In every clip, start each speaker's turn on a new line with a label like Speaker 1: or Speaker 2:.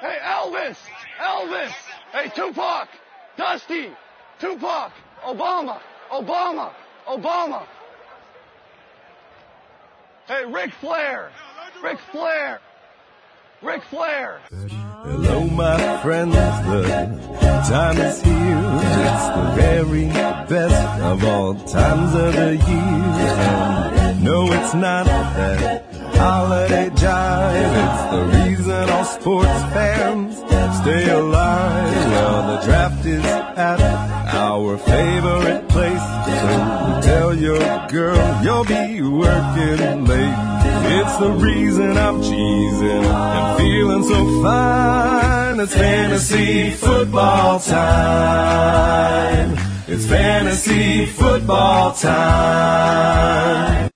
Speaker 1: Hey, Elvis! Elvis! Hey, Tupac! Dusty! Tupac! Obama! Obama! Obama! Hey, Ric Flair! Ric Flair! Ric Flair!
Speaker 2: Hello, my friends, the time is here. It's the very best of all times of the year. No, it's not that holiday jive. It's the reason all sports fans stay alive. Well, the draft is at our favorite place. So tell your girl you'll be working late. It's the reason I'm cheesing and feeling so fine. It's fantasy football time. It's fantasy football time.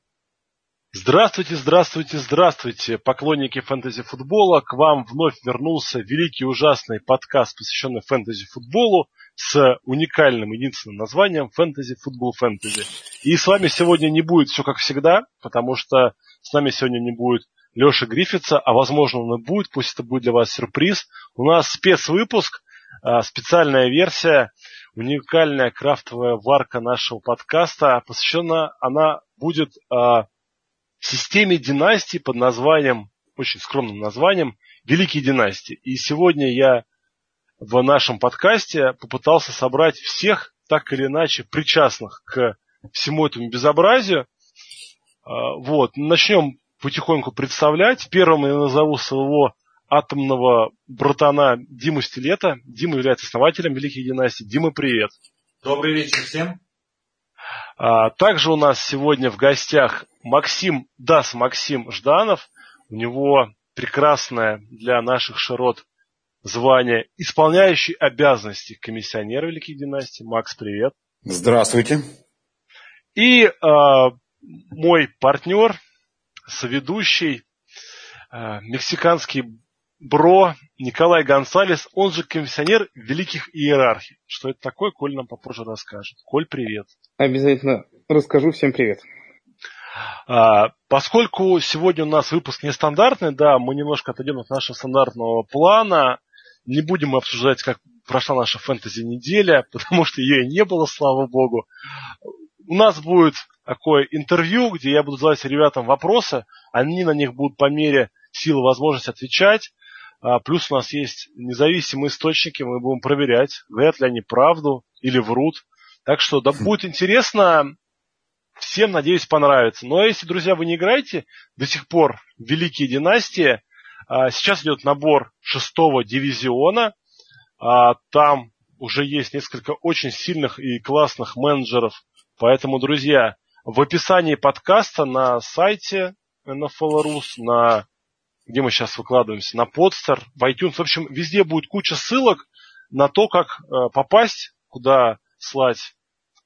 Speaker 3: Здравствуйте, здравствуйте, здравствуйте, поклонники фэнтези-футбола. К вам вновь вернулся великий ужасный подкаст, посвященный фэнтези-футболу с уникальным единственным названием «Фэнтези Футбол Фэнтези». И с вами сегодня не будет все как всегда, потому что с нами сегодня не будет Леша Гриффитса, а возможно он и будет, пусть это будет для вас сюрприз. У нас спецвыпуск, а, специальная версия, уникальная крафтовая варка нашего подкаста. Посвящена она будет а, системе династий под названием, очень скромным названием, Великие династии. И сегодня я в нашем подкасте попытался собрать всех, так или иначе, причастных к всему этому безобразию. А, вот, начнем потихоньку представлять. Первым я назову своего атомного братана Диму Стилета. Дима является основателем Великих династий. Дима, привет.
Speaker 4: Добрый вечер всем.
Speaker 3: А, также у нас сегодня в гостях Максим Дас Максим Жданов. У него прекрасное для наших широт звание исполняющий обязанности комиссионера Великих династий. Макс, привет.
Speaker 5: Здравствуйте.
Speaker 3: И э, мой партнер, соведущий, э, мексиканский бро Николай Гонсалес, он же комиссионер великих иерархий. Что это такое, Коль нам попозже расскажет. Коль, привет.
Speaker 6: Обязательно расскажу. Всем привет.
Speaker 3: А, поскольку сегодня у нас выпуск нестандартный, да, мы немножко отойдем от нашего стандартного плана. Не будем обсуждать, как прошла наша фэнтези-неделя, потому что ее и не было, слава богу. У нас будет такое интервью, где я буду задавать ребятам вопросы, они на них будут по мере силы возможности отвечать. А, плюс у нас есть независимые источники, мы будем проверять, говорят ли они правду или врут. Так что да, будет интересно, всем, надеюсь, понравится. Но если, друзья, вы не играете до сих пор Великие династии, а, сейчас идет набор шестого дивизиона. А, там уже есть несколько очень сильных и классных менеджеров. Поэтому, друзья, в описании подкаста на сайте NFL.rus, на где мы сейчас выкладываемся, на подстер, в iTunes, в общем, везде будет куча ссылок на то, как э, попасть, куда слать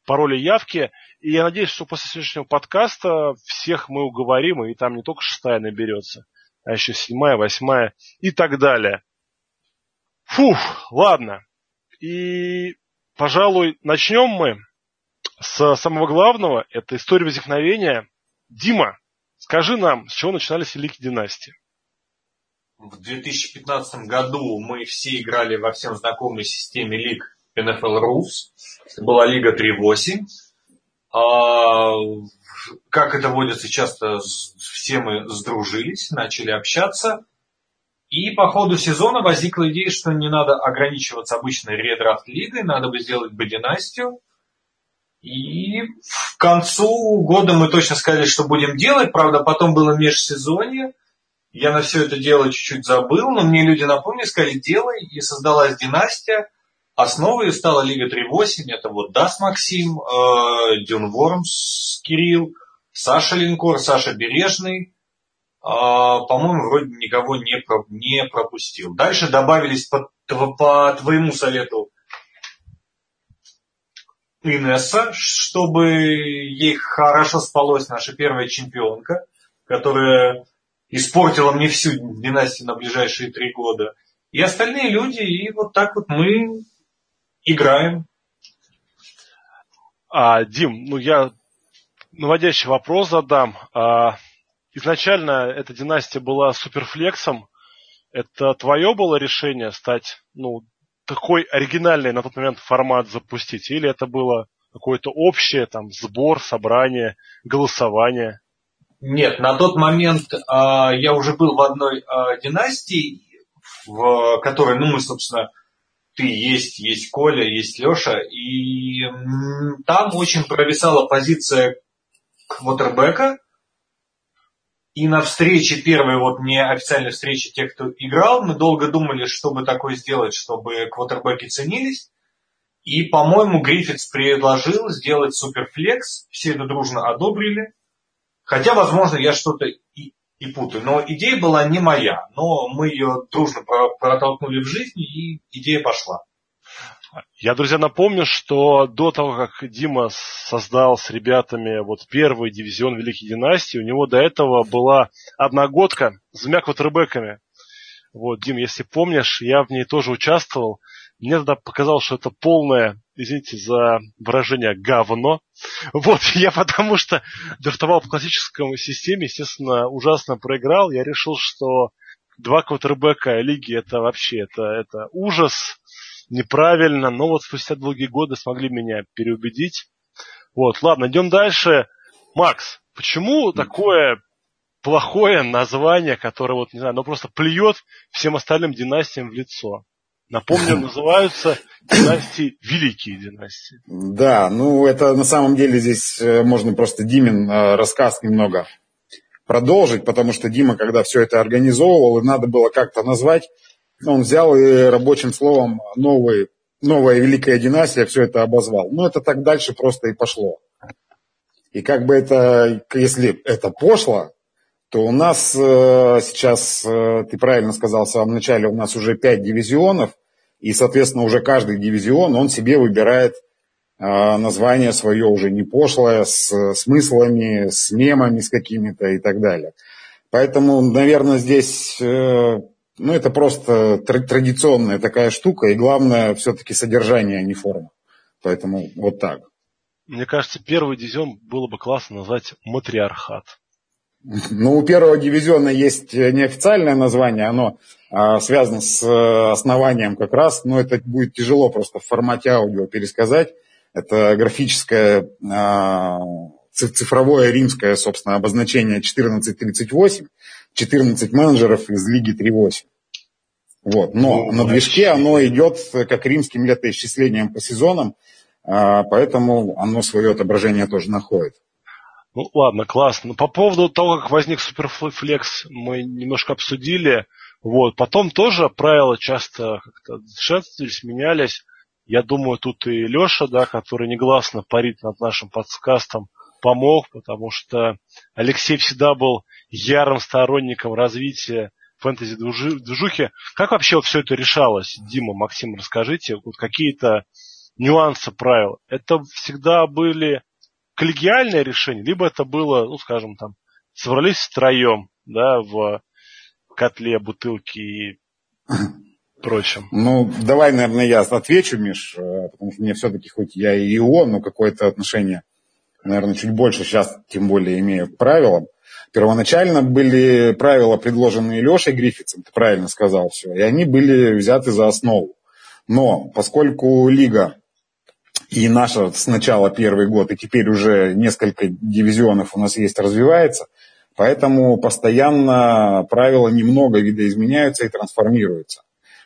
Speaker 3: пароли явки. И я надеюсь, что после сегодняшнего подкаста всех мы уговорим, и там не только шестая наберется, а еще седьмая, восьмая и так далее. Фух, ладно. И, пожалуй, начнем мы с самого главного. Это история возникновения. Дима, скажи нам, с чего начинались Великие династии?
Speaker 4: В 2015 году мы все играли во всем знакомой системе лиг NFL. Это была лига 3.8. А, как это водится часто, все мы сдружились, начали общаться. И по ходу сезона возникла идея, что не надо ограничиваться обычной редрафт лигой, надо бы сделать бы династию. И к концу года мы точно сказали, что будем делать. Правда, потом было межсезонье. Я на все это дело чуть-чуть забыл, но мне люди напомнили, сказали, делай. И создалась династия. Основой стала Лига 3.8. Это вот Дас Максим, э, Дюн Вормс Кирилл, Саша Линкор, Саша Бережный. Э, по-моему, вроде никого не, не пропустил. Дальше добавились по, по твоему совету Инесса, чтобы ей хорошо спалось наша первая чемпионка, которая испортила мне всю династию на ближайшие три года. И остальные люди, и вот так вот мы играем.
Speaker 3: А, Дим, ну я наводящий вопрос задам. А, изначально эта династия была суперфлексом, это твое было решение стать, ну, такой оригинальный на тот момент формат запустить? Или это было какое-то общее, там, сбор, собрание, голосование?
Speaker 4: Нет, на тот момент э, я уже был в одной э, династии, в которой, ну, мы, собственно, ты есть, есть Коля, есть Леша, и там очень провисала позиция квотербека, и на встрече, первой вот неофициальной встрече тех, кто играл, мы долго думали, чтобы такое сделать, чтобы квотербеки ценились. И, по-моему, Гриффитс предложил сделать суперфлекс, все это дружно одобрили. Хотя, возможно, я что-то и, и путаю. Но идея была не моя, но мы ее дружно протолкнули в жизнь, и идея пошла.
Speaker 3: Я, друзья, напомню, что до того, как Дима создал с ребятами вот первый дивизион Великой Династии, у него до этого была одногодка с двумя квотербеками. Вот, Дим, если помнишь, я в ней тоже участвовал. Мне тогда показалось, что это полное, извините за выражение, говно. Вот, я потому что драфтовал по классической системе, естественно, ужасно проиграл. Я решил, что два квотербека лиги это вообще это, это ужас неправильно, но вот спустя долгие годы смогли меня переубедить. Вот, ладно, идем дальше. Макс, почему такое плохое название, которое, вот, не знаю, оно просто плюет всем остальным династиям в лицо? Напомню, называются династии Великие династии.
Speaker 5: Да, ну это на самом деле здесь э, можно просто Димин э, рассказ немного продолжить, потому что Дима, когда все это организовывал, и надо было как-то назвать, он взял и рабочим словом новый, новая великая династия все это обозвал. Ну, это так дальше просто и пошло. И как бы это, если это пошло, то у нас э, сейчас, э, ты правильно сказал в самом начале, у нас уже пять дивизионов, и, соответственно, уже каждый дивизион, он себе выбирает э, название свое уже не пошлое, с смыслами, с мемами с какими-то и так далее. Поэтому, наверное, здесь ну, это просто традиционная такая штука, и главное все-таки содержание, а не форма. Поэтому вот так.
Speaker 3: Мне кажется, первый дивизион было бы классно назвать матриархат.
Speaker 5: Ну, у первого дивизиона есть неофициальное название, оно а, связано с э, основанием как раз, но это будет тяжело просто в формате аудио пересказать. Это графическое, а, цифровое римское, собственно, обозначение 1438. 14 менеджеров из Лиги 3.8. Вот. Но ну, на движке оно идет как римским летоисчислением по сезонам, а, поэтому оно свое отображение тоже находит.
Speaker 3: Ну ладно, классно. По поводу того, как возник Суперфлекс, мы немножко обсудили. Вот. Потом тоже правила часто как-то шествовались, менялись. Я думаю, тут и Леша, да, который негласно парит над нашим подкастом, помог, потому что Алексей всегда был ярым сторонником развития фэнтези-движухи. Как вообще вот все это решалось? Дима, Максим, расскажите, вот какие-то нюансы правил. Это всегда были коллегиальные решения, либо это было, ну, скажем, там, собрались втроем, да, в котле, бутылки и прочем.
Speaker 5: Ну, давай, наверное, я отвечу, Миш, э, потому что мне все-таки, хоть я и он, но какое-то отношение, наверное, чуть больше сейчас, тем более, имею к правилам. Первоначально были правила, предложенные Лешей Гриффитсом, ты правильно сказал все, и они были взяты за основу. Но поскольку лига и наша сначала первый год, и теперь уже несколько дивизионов у нас есть, развивается, поэтому постоянно правила немного видоизменяются и трансформируются.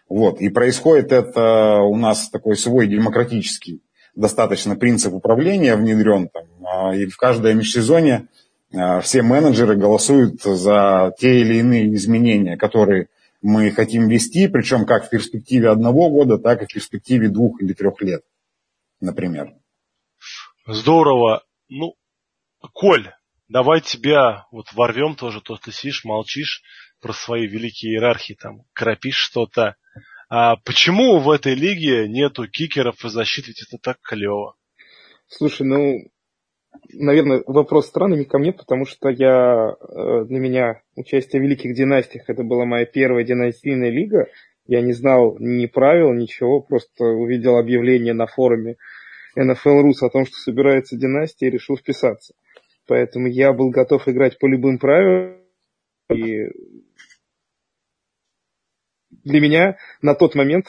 Speaker 5: Вот. И происходит это у нас такой свой демократический достаточно принцип управления внедрен там, а, и в каждое межсезонье а, все менеджеры голосуют за те или иные изменения, которые мы хотим вести, причем как в перспективе одного года, так и в перспективе двух или трех лет, например.
Speaker 3: Здорово. Ну, Коль, давай тебя вот ворвем тоже, то ты сидишь, молчишь про свои великие иерархии, там, крапишь что-то. А почему в этой лиге нету кикеров и защиты? Ведь это так клево.
Speaker 6: Слушай, ну, наверное, вопрос странный не ко мне, потому что я, э, для меня участие в Великих Династиях, это была моя первая династийная лига. Я не знал ни правил, ничего, просто увидел объявление на форуме NFL Rus о том, что собирается династия, и решил вписаться. Поэтому я был готов играть по любым правилам. И для меня на тот момент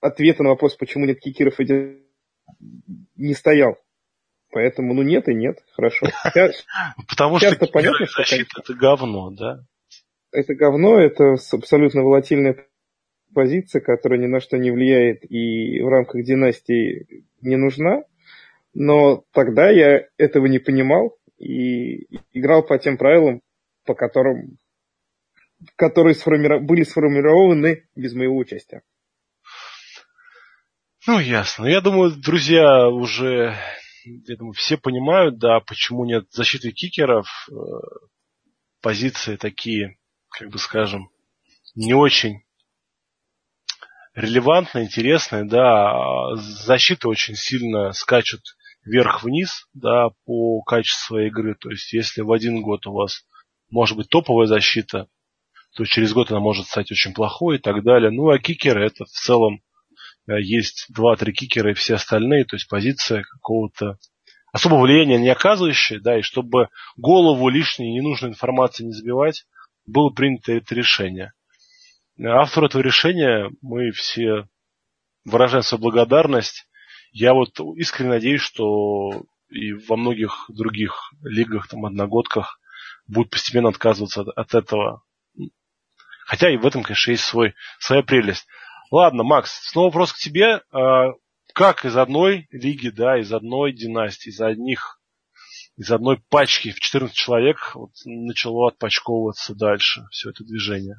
Speaker 6: ответа на вопрос, почему нет кикеров, не стоял. Поэтому, ну нет и нет, хорошо.
Speaker 3: Потому что понятно, что защита это говно, да?
Speaker 6: Это говно, это абсолютно волатильная позиция, которая ни на что не влияет и в рамках династии не нужна. Но тогда я этого не понимал и играл по тем правилам, по которым, которые сформиров... были сформированы без моего участия.
Speaker 3: Ну, ясно. Я думаю, друзья уже я думаю, все понимают, да, почему нет защиты кикеров. Э, позиции такие, как бы скажем, не очень релевантные, интересные, да. Защиты очень сильно скачут вверх-вниз, да, по качеству игры. То есть, если в один год у вас может быть топовая защита, то через год она может стать очень плохой и так далее. Ну, а кикеры это в целом Э, есть два-три кикера и все остальные, то есть позиция какого-то особого влияния не оказывающая, да, и чтобы голову лишней ненужной информации не забивать, было принято это решение. Автору этого решения мы все выражаем свою благодарность. Я вот искренне надеюсь, что и во многих других лигах, там, одногодках будут постепенно отказываться от, от этого. Хотя и в этом, конечно, есть свой, своя прелесть. Ладно, Макс, снова вопрос к тебе. А, как из одной лиги, да, из одной династии, из одних, из одной пачки в 14 человек вот, начало отпачковываться дальше все это движение?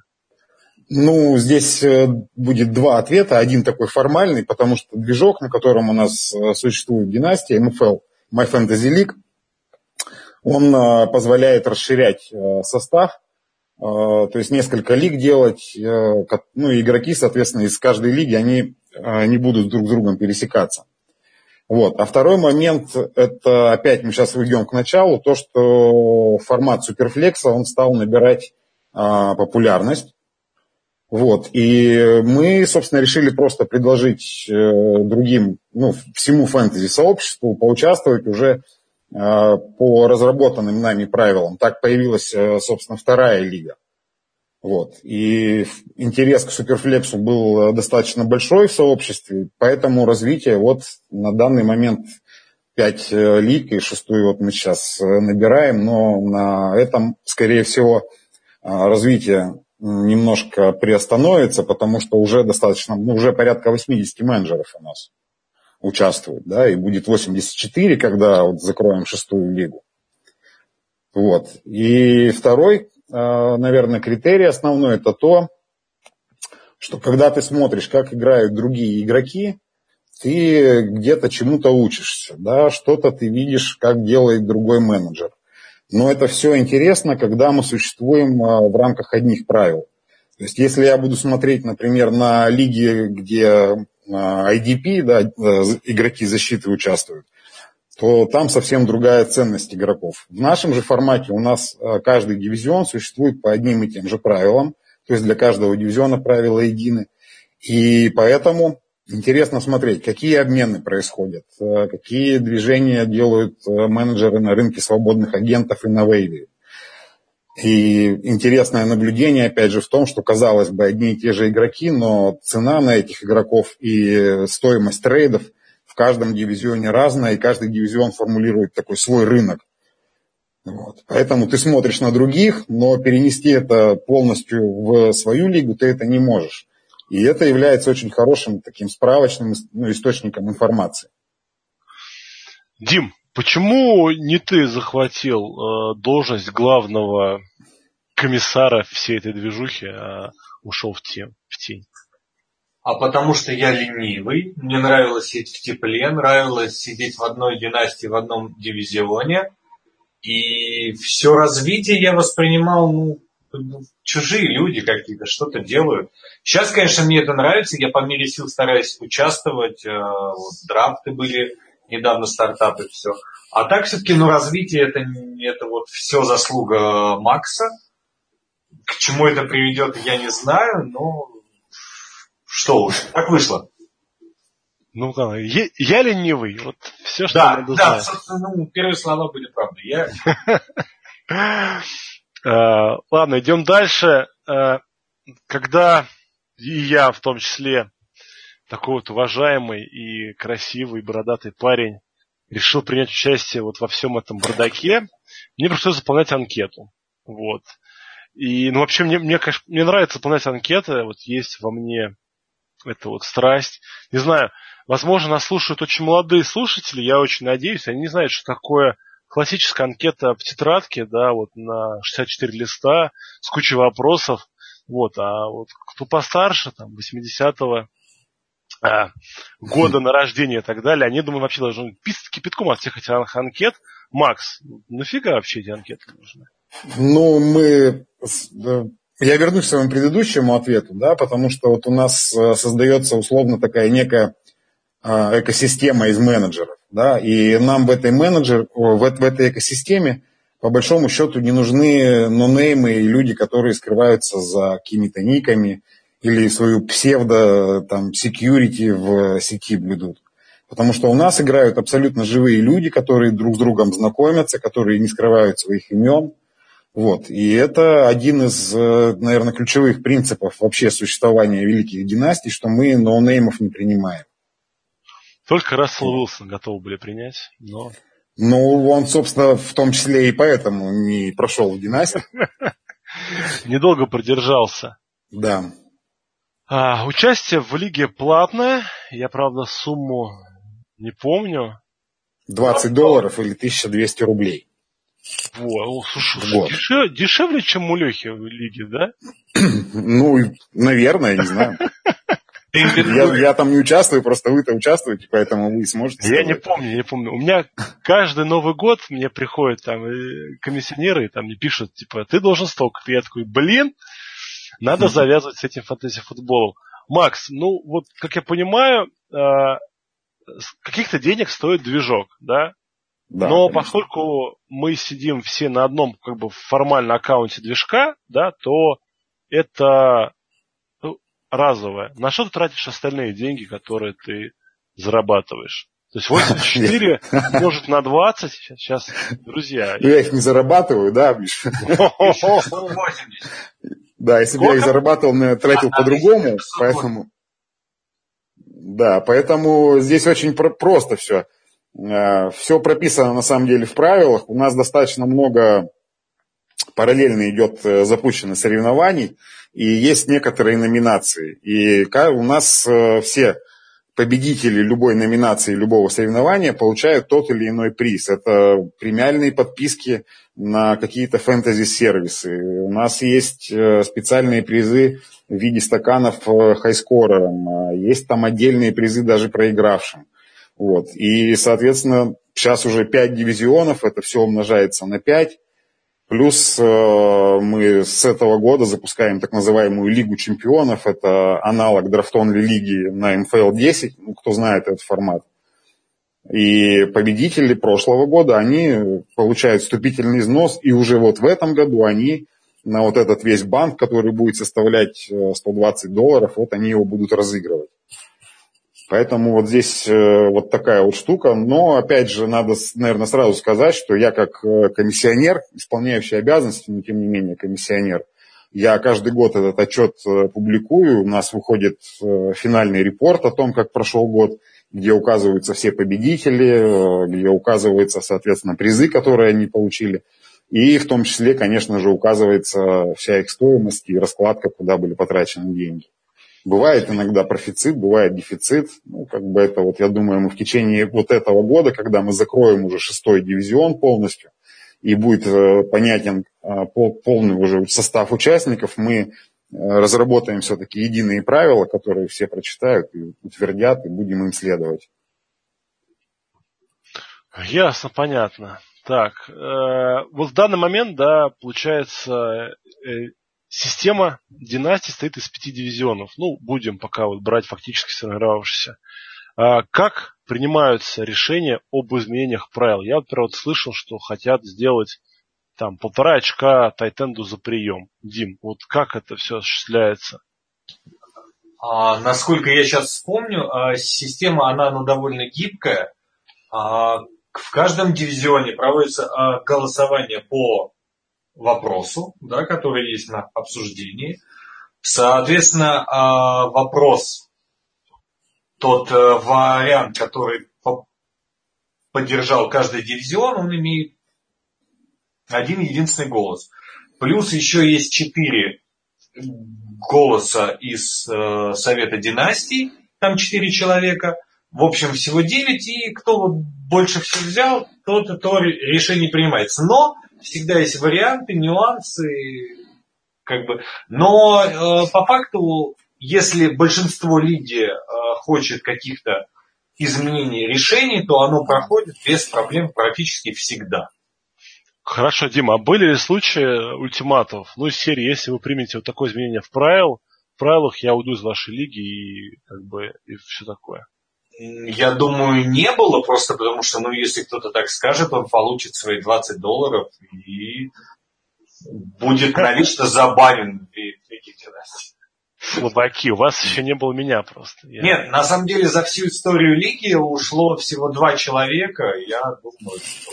Speaker 5: Ну, здесь э, будет два ответа. Один такой формальный, потому что движок, на котором у нас э, существует династия, MFL, My Fantasy League, он э, позволяет расширять состав то есть несколько лиг делать, ну и игроки, соответственно, из каждой лиги, они не будут друг с другом пересекаться. Вот. А второй момент, это опять мы сейчас уйдем к началу, то, что формат суперфлекса, он стал набирать а, популярность. Вот. И мы, собственно, решили просто предложить э, другим, ну, всему фэнтези-сообществу поучаствовать уже Э, по разработанным нами правилам. Так появилась, э, собственно, вторая лига. Вот. И интерес к суперфлексу был достаточно большой в сообществе, поэтому развитие вот на данный момент 5 лиг и шестую вот мы сейчас набираем, но на этом, скорее всего, развитие немножко приостановится, потому что уже достаточно, ну, уже порядка 80 менеджеров у нас участвуют, да, и будет 84, когда вот закроем шестую лигу. Вот. И второй, а, наверное, критерий основной, это то, что когда ты смотришь, как играют другие игроки, ты где-то чему-то учишься, да, что-то ты видишь, как делает другой менеджер. Но это все интересно, когда мы существуем а, в рамках одних правил. То есть, если я буду смотреть, например, на лиги, где IDP, да, э, игроки защиты участвуют, то там совсем другая ценность игроков. В нашем же формате у нас э, каждый дивизион существует по одним и тем же правилам, то есть для каждого дивизиона правила едины. И поэтому интересно смотреть, какие обмены происходят, э, какие движения делают менеджеры на рынке свободных агентов и на вейве. И интересное наблюдение, опять же, в том, что, казалось бы, одни и те же игроки, но цена на этих игроков и стоимость трейдов в каждом дивизионе разная, и каждый дивизион формулирует такой свой рынок. Вот. Поэтому ты смотришь на других, но перенести это полностью в свою лигу ты это не можешь. И это является очень хорошим таким справочным ну, источником информации.
Speaker 3: Дим, Почему не ты захватил э, должность главного комиссара всей этой движухи, а ушел в, тем, в тень?
Speaker 4: А потому что я ленивый, мне нравилось сидеть в тепле, нравилось сидеть в одной династии, в одном дивизионе. И все развитие я воспринимал, ну, чужие люди какие-то что-то делают. Сейчас, конечно, мне это нравится, я по мере сил стараюсь участвовать, э, вот, драфты были недавно стартап и все. А так все-таки, ну, развитие это, это вот все заслуга Макса. К чему это приведет, я не знаю, но что уж, так вышло.
Speaker 3: Ну, да, я, я ленивый, вот все, что
Speaker 4: да, надо да, знать. собственно, ну, первые слова были правда.
Speaker 3: Я... Э, ладно, идем дальше. Э, когда и я в том числе, такой вот уважаемый и красивый бородатый парень, решил принять участие вот во всем этом бардаке, мне пришлось заполнять анкету. Вот. И, ну, вообще, мне, мне, конечно, мне нравится заполнять анкеты, вот есть во мне эта вот страсть. Не знаю, возможно, нас слушают очень молодые слушатели, я очень надеюсь, они не знают, что такое классическая анкета в тетрадке, да, вот на 64 листа с кучей вопросов, вот, а вот кто постарше, там, 80-го а, года на рождение и так далее, они, думаю, вообще должны писать кипятком от всех этих анкет. Макс, нафига вообще эти анкеты нужны?
Speaker 5: Ну, мы... Я вернусь к своему предыдущему ответу, да, потому что вот у нас э, создается условно такая некая а, экосистема из менеджеров, да, и нам в этой менеджер, в, в этой экосистеме по большому счету не нужны нонеймы и люди, которые скрываются за какими-то никами или свою псевдо там security в сети блюдут. Потому что у нас играют абсолютно живые люди, которые друг с другом знакомятся, которые не скрывают своих имен, вот. И это один из, э, наверное, ключевых принципов вообще существования великих династий, что мы ноунеймов не принимаем.
Speaker 3: Только Рассел Уилсон готов были принять, но...
Speaker 5: Ну, он, собственно, в том числе и поэтому не прошел в династию.
Speaker 3: Недолго продержался.
Speaker 5: Да.
Speaker 3: А, участие в лиге платное. Я, правда, сумму не помню.
Speaker 5: 20 долларов или 1200 рублей.
Speaker 3: Во, слушай, вот. дешев, дешевле, чем у Лехи в лиге, да?
Speaker 5: Ну, наверное, не знаю. Я, я там не участвую, просто вы-то участвуете, поэтому вы сможете.
Speaker 3: Я не помню, не помню. У меня каждый Новый год мне приходят там э, комиссионеры, там мне пишут, типа, ты должен столько. Я такой, блин, надо завязывать с этим фэнтези-футболом. Макс, ну вот, как я понимаю, э, каких-то денег стоит движок, да? Да, Но конечно. поскольку мы сидим все на одном как бы формально аккаунте движка, да, то это ну, разовое. На что ты тратишь остальные деньги, которые ты зарабатываешь? То есть 84 может на 20 сейчас, друзья.
Speaker 5: Я их не зарабатываю, да, Миш? Да, если бы я их зарабатывал, я тратил а, по-другому, поэтому... Да, поэтому здесь очень просто все. Э, Все прописано на самом деле в правилах. У нас достаточно много параллельно идет э, запущено соревнований, и есть некоторые номинации. И у нас э, все победители любой номинации, любого соревнования получают тот или иной приз. Это премиальные подписки на какие-то фэнтези-сервисы. У нас есть специальные призы в виде стаканов хайскорерам. Есть там отдельные призы даже проигравшим. Вот. И, соответственно, сейчас уже 5 дивизионов, это все умножается на 5. Плюс э, мы с этого года запускаем так называемую Лигу чемпионов. Это аналог драфтонной лиги на МФЛ 10, ну, кто знает этот формат. И победители прошлого года, они получают вступительный износ, и уже вот в этом году они на вот этот весь банк, который будет составлять 120 э, долларов, вот они его будут разыгрывать. Поэтому вот здесь э, вот такая вот штука. Но, опять же, надо, наверное, сразу сказать, что я как э, комиссионер, исполняющий обязанности, но тем не менее комиссионер, я каждый год этот отчет э, публикую. У нас выходит финальный репорт о том, как прошел год, где указываются все победители, где указываются, соответственно, призы, которые они получили. И в том числе, конечно же, указывается вся их стоимость и раскладка, куда были потрачены деньги. Бывает иногда профицит, бывает дефицит. Ну, как бы это вот, я думаю, мы в течение вот этого года, когда мы закроем уже шестой дивизион полностью, и будет э, понятен э, полный уже состав участников, мы э, разработаем все-таки единые правила, которые все прочитают и утвердят, и будем им следовать.
Speaker 3: Ясно, понятно. Так, э, вот в данный момент, да, получается, э, Система династии состоит из пяти дивизионов. Ну, будем пока вот брать фактически сформировавшиеся. А как принимаются решения об изменениях правил? Я, например, вот слышал, что хотят сделать там полтора очка Тайтенду за прием. Дим, вот как это все осуществляется?
Speaker 4: А, насколько я сейчас вспомню, а, система, она ну, довольно гибкая. А, в каждом дивизионе проводится а, голосование по вопросу, да, который есть на обсуждении. Соответственно, а, вопрос, тот э, вариант, который поддержал каждый дивизион, он имеет один единственный голос. Плюс еще есть четыре голоса из э, Совета династий, там четыре человека. В общем, всего девять, и кто больше всего взял, тот то решение принимается. Но всегда есть варианты, нюансы, как бы. Но э, по факту, если большинство лиги э, хочет каких-то изменений решений, то оно проходит без проблем практически всегда.
Speaker 3: Хорошо, Дима, а были ли случаи ультиматов? Ну, из серии, если вы примете вот такое изменение в правил, в правилах я уйду из вашей лиги и как бы и все такое.
Speaker 4: Я думаю, не было, просто потому что, ну, если кто-то так скажет, он получит свои 20 долларов и будет навечно забанен.
Speaker 3: Слабаки, у вас еще не было меня просто.
Speaker 4: Я... Нет, на самом деле за всю историю лиги ушло всего два человека. Я думаю, что...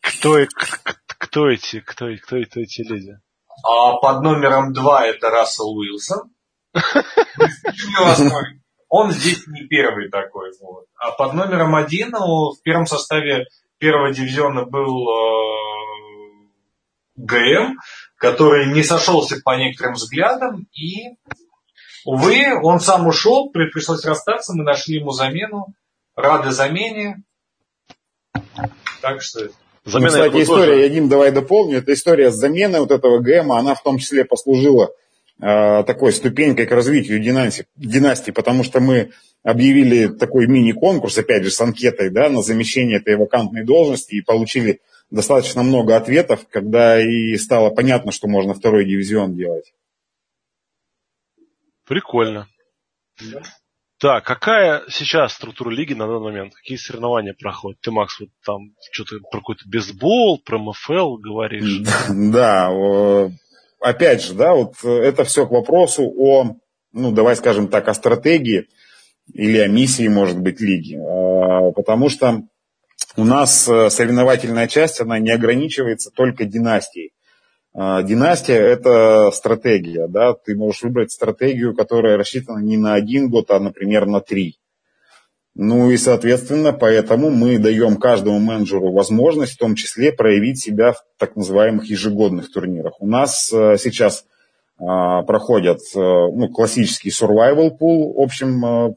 Speaker 3: Кто, кто эти, кто, кто, кто эти люди?
Speaker 4: А под номером два это Рассел Уилсон. Он здесь не первый такой. Вот. А под номером один ну, в первом составе первого дивизиона был э, ГМ, который не сошелся по некоторым взглядам, и, увы, он сам ушел, пришлось расстаться, мы нашли ему замену, рады замене. Так что...
Speaker 5: Замена ну, кстати, история, тоже... я, Дим, давай дополню, эта история с заменой вот этого ГМа, она в том числе послужила такой ступенькой к развитию династии, династии, потому что мы объявили такой мини-конкурс, опять же, с анкетой, да, на замещение этой вакантной должности и получили достаточно много ответов, когда и стало понятно, что можно второй дивизион делать.
Speaker 3: Прикольно. Да. Так, какая сейчас структура лиги на данный момент? Какие соревнования проходят? Ты, Макс, вот там что-то про какой-то бейсбол, про МФЛ говоришь.
Speaker 5: Да, опять же, да, вот это все к вопросу о, ну, давай скажем так, о стратегии или о миссии, может быть, лиги. А, потому что у нас э, соревновательная часть, она не ограничивается только династией. А, династия – это стратегия. Да? Ты можешь выбрать стратегию, которая рассчитана не на один год, а, например, на три. Ну и, соответственно, поэтому мы даем каждому менеджеру возможность в том числе проявить себя в так называемых ежегодных турнирах. У нас э, сейчас а, проходят э, ну, классический survival pool общим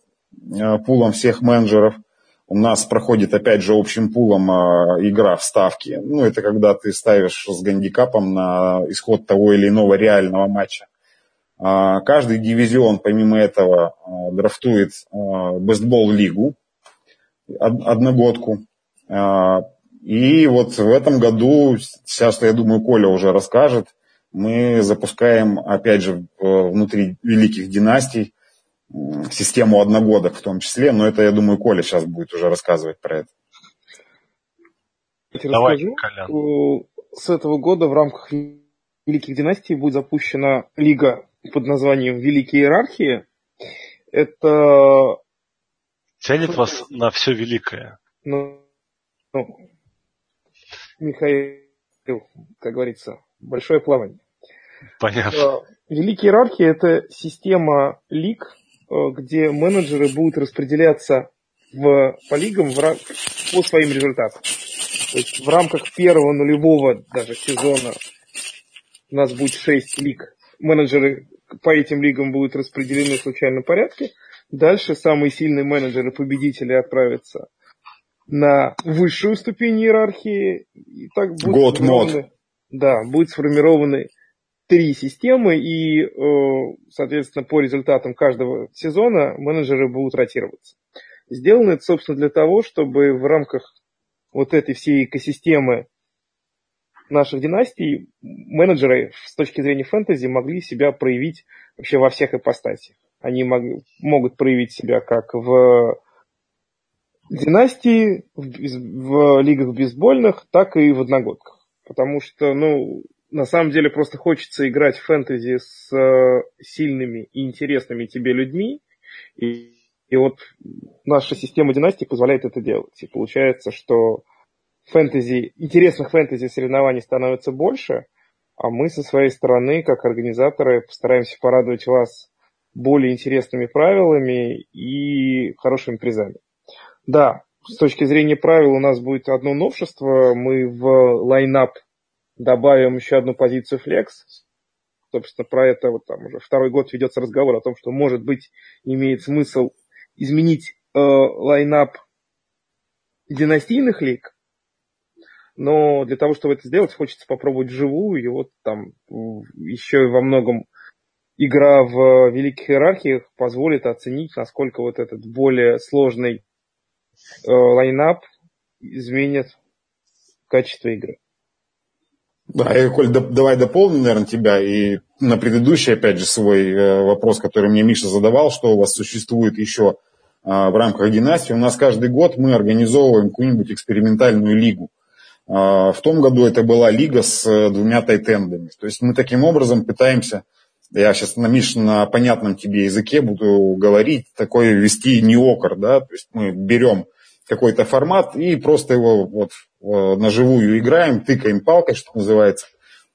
Speaker 5: пулом всех менеджеров – у нас проходит, опять же, общим пулом игра в ставки. Ну, это когда ты ставишь с гандикапом на исход того или иного реального матча. А, каждый дивизион, помимо этого, а, драфтует а, бейсбол-лигу, од, одногодку. И вот в этом году, сейчас, я думаю, Коля уже расскажет, мы запускаем, опять же, внутри великих династий систему одногодок в том числе, но это, я думаю, Коля сейчас будет уже рассказывать про это.
Speaker 6: Давай, расскажу. Колян. С этого года в рамках Великих династий будет запущена лига под названием Великие иерархии. Это...
Speaker 3: Тянет вас на все великое.
Speaker 6: Ну, ну, Михаил, как говорится, большое плавание.
Speaker 3: Понятно.
Speaker 6: Э, Великие иерархии – это система лиг, Э, где менеджеры будут распределяться в, по лигам в, по своим результатам. То есть в рамках первого нулевого даже сезона у нас будет 6 лиг. Менеджеры по этим лигам будут распределены в случайном порядке. Дальше самые сильные менеджеры, победители отправятся на высшую ступень иерархии. И так
Speaker 5: будет Год
Speaker 6: Да, будет сформированы три системы, и, э, соответственно, по результатам каждого сезона менеджеры будут ротироваться. Сделано это, собственно, для того, чтобы в рамках вот этой всей экосистемы наших династий менеджеры с точки зрения фэнтези могли себя проявить вообще во всех ипостасях. Они мог, могут проявить себя как в династии, в, в лигах бейсбольных, так и в одногодках. Потому что, ну, на самом деле просто хочется играть в фэнтези с э, сильными и интересными тебе людьми. И, и вот наша система династии позволяет это делать. И получается, что фэнтези, интересных фэнтези соревнований становится больше, а мы со своей стороны, как организаторы, постараемся порадовать вас более интересными правилами и хорошими призами. Да, с точки зрения правил у нас будет одно новшество. Мы в лайнап добавим еще одну позицию Flex. Собственно, про это вот там уже второй год ведется разговор о том, что, может быть, имеет смысл изменить э, лайнап династийных лиг. Но для того, чтобы это сделать, хочется попробовать вживую. И вот там еще во многом игра в великих иерархиях позволит оценить, насколько вот этот более сложный э, лайнап изменит качество игры.
Speaker 5: Да, и, Коль, давай дополню, наверное, тебя. И на предыдущий, опять же, свой э, вопрос, который мне Миша задавал, что у вас существует еще а, в рамках династии. У нас каждый год мы организовываем какую-нибудь экспериментальную лигу. А, в том году это была лига с э, двумя тайтендами. То есть мы таким образом пытаемся, я сейчас на Миш на понятном тебе языке буду говорить, такой вести неокр, да, то есть мы берем какой-то формат и просто его вот э, на живую играем, тыкаем палкой, что называется,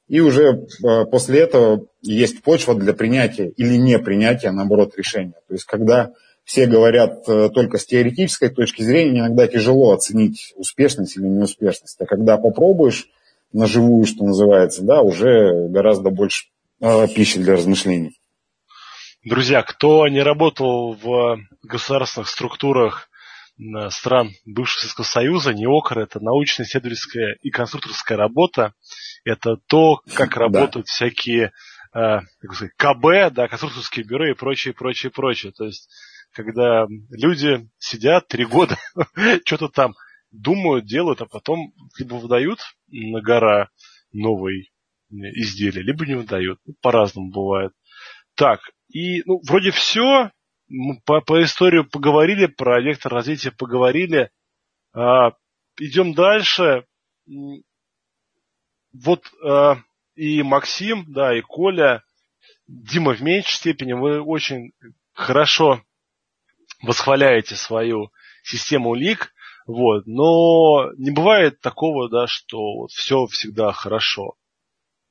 Speaker 5: и уже э, после этого есть почва для принятия или не принятия, наоборот, решения. То есть когда все говорят э, только с теоретической точки зрения, иногда тяжело оценить успешность или неуспешность. А когда попробуешь на живую, что называется, да, уже гораздо больше пищи для размышлений.
Speaker 3: Друзья, кто не работал в государственных структурах стран бывшего Советского Союза, НИОКР, это научно-исследовательская и конструкторская работа. Это то, как работают да. всякие э, сказать, КБ, да, конструкторские бюро и прочее, прочее, прочее. То есть, когда люди сидят три года, что-то там думают, делают, а потом либо выдают на гора новый изделие, либо не выдают. Ну, по-разному бывает. Так, и ну, вроде все, мы по, по историю поговорили, про вектор развития поговорили. А, идем дальше. Вот а, и Максим, да, и Коля, Дима в меньшей степени, вы очень хорошо восхваляете свою систему лик, вот, но не бывает такого, да, что вот все всегда хорошо.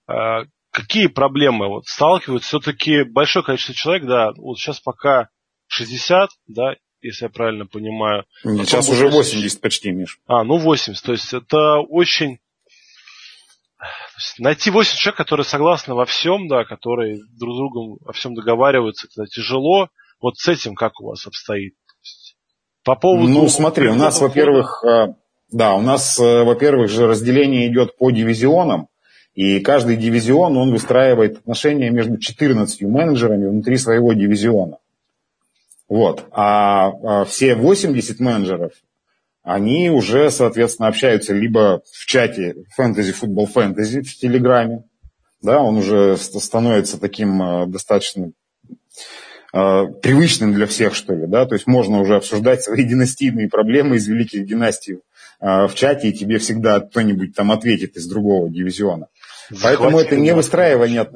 Speaker 3: А, какие проблемы вот сталкиваются? Все-таки большое количество человек, да, вот сейчас пока 60, да, если я правильно понимаю.
Speaker 5: Сейчас уже 80 почти, Миш.
Speaker 3: А, ну 80. То есть это очень... найти 80 человек, которые согласны во всем, да, которые друг с другом во всем договариваются, это тяжело. Вот с этим как у вас обстоит?
Speaker 5: По поводу... Ну, смотри, у нас, во-первых, э, да, у нас, э, во-первых, же разделение идет по дивизионам, и каждый дивизион, он выстраивает отношения между 14 менеджерами внутри своего дивизиона. Вот. А, а все 80 менеджеров, они уже, соответственно, общаются либо в чате Fantasy Football Fantasy в Телеграме, да, он уже становится таким э, достаточно э, привычным для всех, что ли, да, то есть можно уже обсуждать свои династийные проблемы из великих династий э, в чате, и тебе всегда кто-нибудь там ответит из другого дивизиона. Захватили Поэтому это не выстраивание...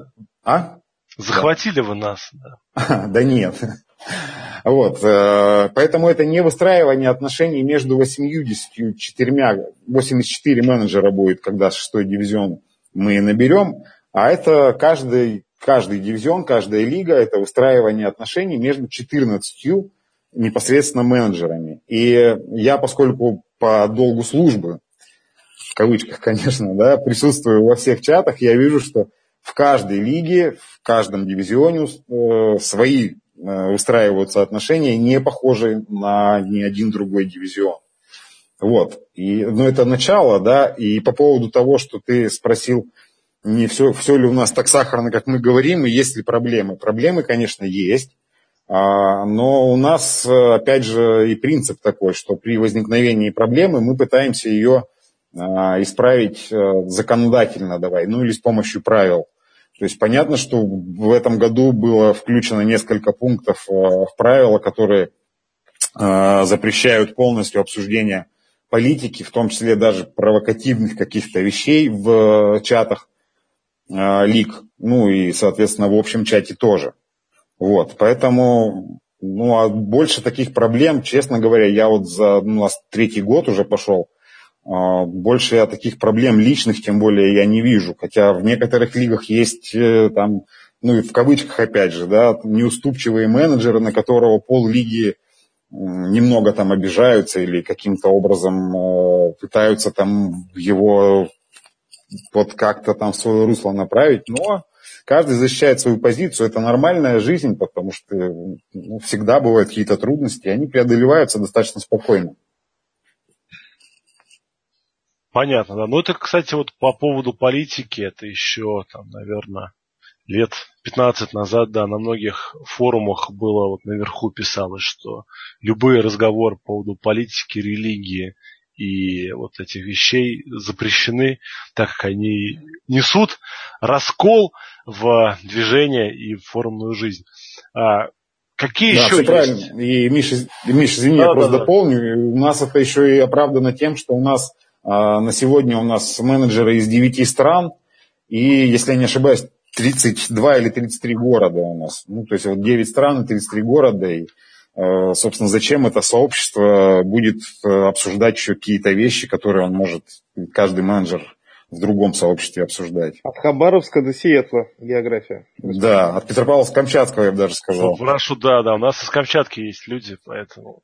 Speaker 3: А? Захватили да. вы нас.
Speaker 5: Да, да нет. Вот, э, поэтому это не выстраивание отношений между 84, 84 менеджера будет, когда шестой дивизион мы наберем, а это каждый, каждый дивизион, каждая лига, это выстраивание отношений между 14 непосредственно менеджерами. И я, поскольку по долгу службы, в кавычках, конечно, да, присутствую во всех чатах, я вижу, что в каждой лиге, в каждом дивизионе э, свои Э, устраиваются отношения, не похожие на ни один другой дивизион. Вот. И, ну, это начало, да, и по поводу того, что ты спросил, не все, все ли у нас так сахарно, как мы говорим, и есть ли проблемы. Проблемы, конечно, есть, а, но у нас, опять же, и принцип такой, что при возникновении проблемы мы пытаемся ее а, исправить э, законодательно, давай, ну или с помощью правил. То есть понятно, что в этом году было включено несколько пунктов э, в правила, которые э, запрещают полностью обсуждение политики, в том числе даже провокативных каких-то вещей в чатах э, лик, ну и, соответственно, в общем чате тоже. Вот, поэтому, ну, а больше таких проблем, честно говоря, я вот за, ну, у нас третий год уже пошел, а, больше я таких проблем личных, тем более, я не вижу. Хотя в некоторых лигах есть э, там, ну и в кавычках опять же, да, неуступчивые менеджеры, на которого пол лиги немного там обижаются или каким-то образом э, пытаются там его вот как-то там в свое русло направить, но каждый защищает свою позицию, это нормальная жизнь, потому что ну, всегда бывают какие-то трудности, и они преодолеваются достаточно спокойно.
Speaker 3: Понятно, да. Ну, это, кстати, вот по поводу политики, это еще, там, наверное, лет 15 назад, да, на многих форумах было, вот наверху писалось, что любые разговоры по поводу политики, религии и вот этих вещей запрещены, так как они несут раскол в движение и в форумную жизнь. А какие да, еще
Speaker 5: есть? правильно. И, Миша, Миша извини, да, я да, просто да. дополню. У нас это еще и оправдано тем, что у нас а, на сегодня у нас менеджеры из 9 стран, и, если я не ошибаюсь, 32 или 33 города у нас. Ну, то есть вот 9 стран и 33 города. И, собственно, зачем это сообщество будет э, обсуждать еще какие-то вещи, которые он может, каждый менеджер в другом сообществе обсуждать.
Speaker 6: От Хабаровска до Сиэтла география.
Speaker 5: Да, от Петропавловска-Камчатского я бы даже сказал.
Speaker 3: Ну, прошу, да, да, у нас из Камчатки есть люди, поэтому...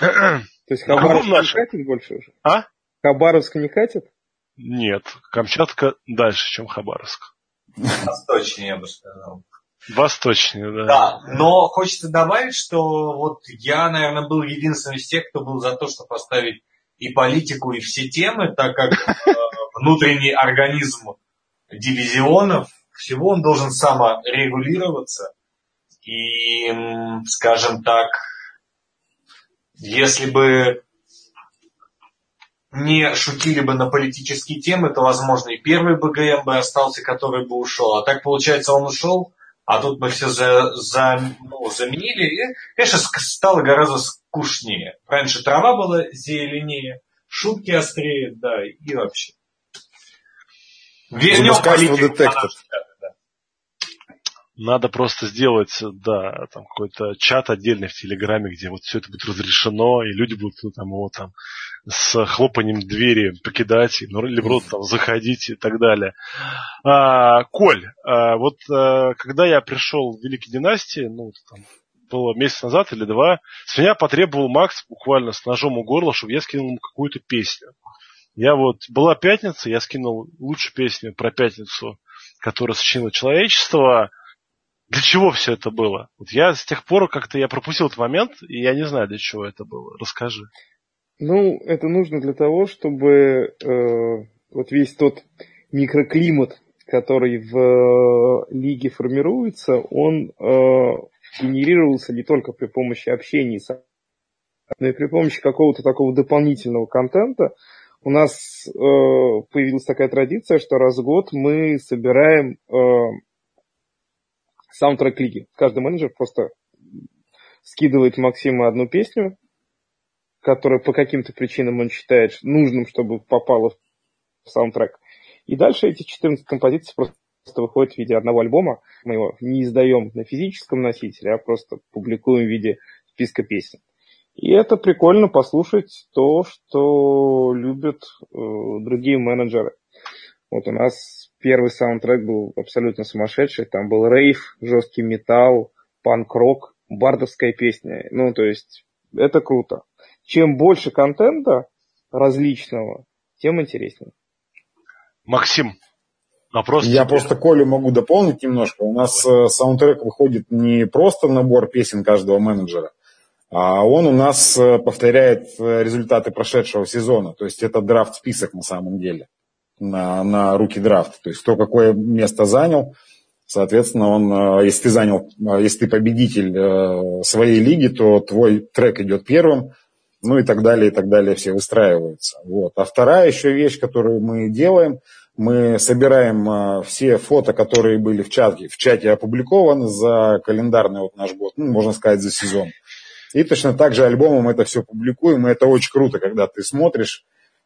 Speaker 6: То есть Хабаровск не катит больше уже?
Speaker 3: А?
Speaker 6: Хабаровск не катит?
Speaker 3: Нет, Камчатка дальше, чем Хабаровск.
Speaker 4: Восточнее, я бы сказал.
Speaker 3: Восточнее, да.
Speaker 4: Да, но хочется добавить, что вот я, наверное, был единственным из тех, кто был за то, чтобы поставить и политику, и все темы, так как э, внутренний организм дивизионов, всего он должен саморегулироваться. И, скажем так, если бы не шутили бы на политические темы, то, возможно, и первый БГМ бы остался, который бы ушел. А так, получается, он ушел, а тут мы все за, за, ну, заменили. И, конечно, стало гораздо скучнее. Раньше трава была зеленее, шутки острее, да, и вообще.
Speaker 5: Вернем политику
Speaker 3: надо просто сделать, да, там какой-то чат отдельный в Телеграме, где вот все это будет разрешено, и люди будут ну, там его там с хлопанием двери покидать, ну, или вроде там заходить и так далее. А, Коль, а, вот а, когда я пришел в Великие Династии, ну, там, было месяц назад или два, с меня потребовал Макс буквально с ножом у горла, чтобы я скинул ему какую-то песню. Я вот, была пятница, я скинул лучшую песню про пятницу, которую сочинило человечество – для чего все это было? Вот я с тех пор как-то я пропустил этот момент, и я не знаю, для чего это было. Расскажи.
Speaker 6: Ну, это нужно для того, чтобы э, вот весь тот микроклимат, который в э, лиге формируется, он э, генерировался не только при помощи общения, но и при помощи какого-то такого дополнительного контента. У нас э, появилась такая традиция, что раз в год мы собираем э, саундтрек лиги. Каждый менеджер просто скидывает Максиму одну песню, которая по каким-то причинам он считает нужным, чтобы попала в саундтрек. И дальше эти 14 композиций просто выходят в виде одного альбома. Мы его не издаем на физическом носителе, а просто публикуем в виде списка песен. И это прикольно послушать то, что любят э, другие менеджеры. Вот у нас первый саундтрек был абсолютно сумасшедший. Там был рейв, жесткий металл, панк-рок, бардовская песня. Ну, то есть, это круто. Чем больше контента различного, тем интереснее.
Speaker 3: Максим, вопрос.
Speaker 5: Я тебе. просто Колю могу дополнить немножко. У нас Давай. Э, саундтрек выходит не просто набор песен каждого менеджера, а он у нас э, повторяет э, результаты прошедшего сезона. То есть это драфт-список на самом деле на, на руки драфт. То есть кто какое место занял, соответственно, он, э, если ты занял, э, если ты победитель э, своей лиги, то твой трек идет первым, ну и так далее, и так далее, все выстраиваются. Вот. А вторая еще вещь, которую мы делаем, мы собираем все фото, которые были в чате, в чате опубликованы за календарный вот наш год, ну, можно сказать, за сезон. И точно так же альбомом это все публикуем, и это очень круто, когда ты смотришь,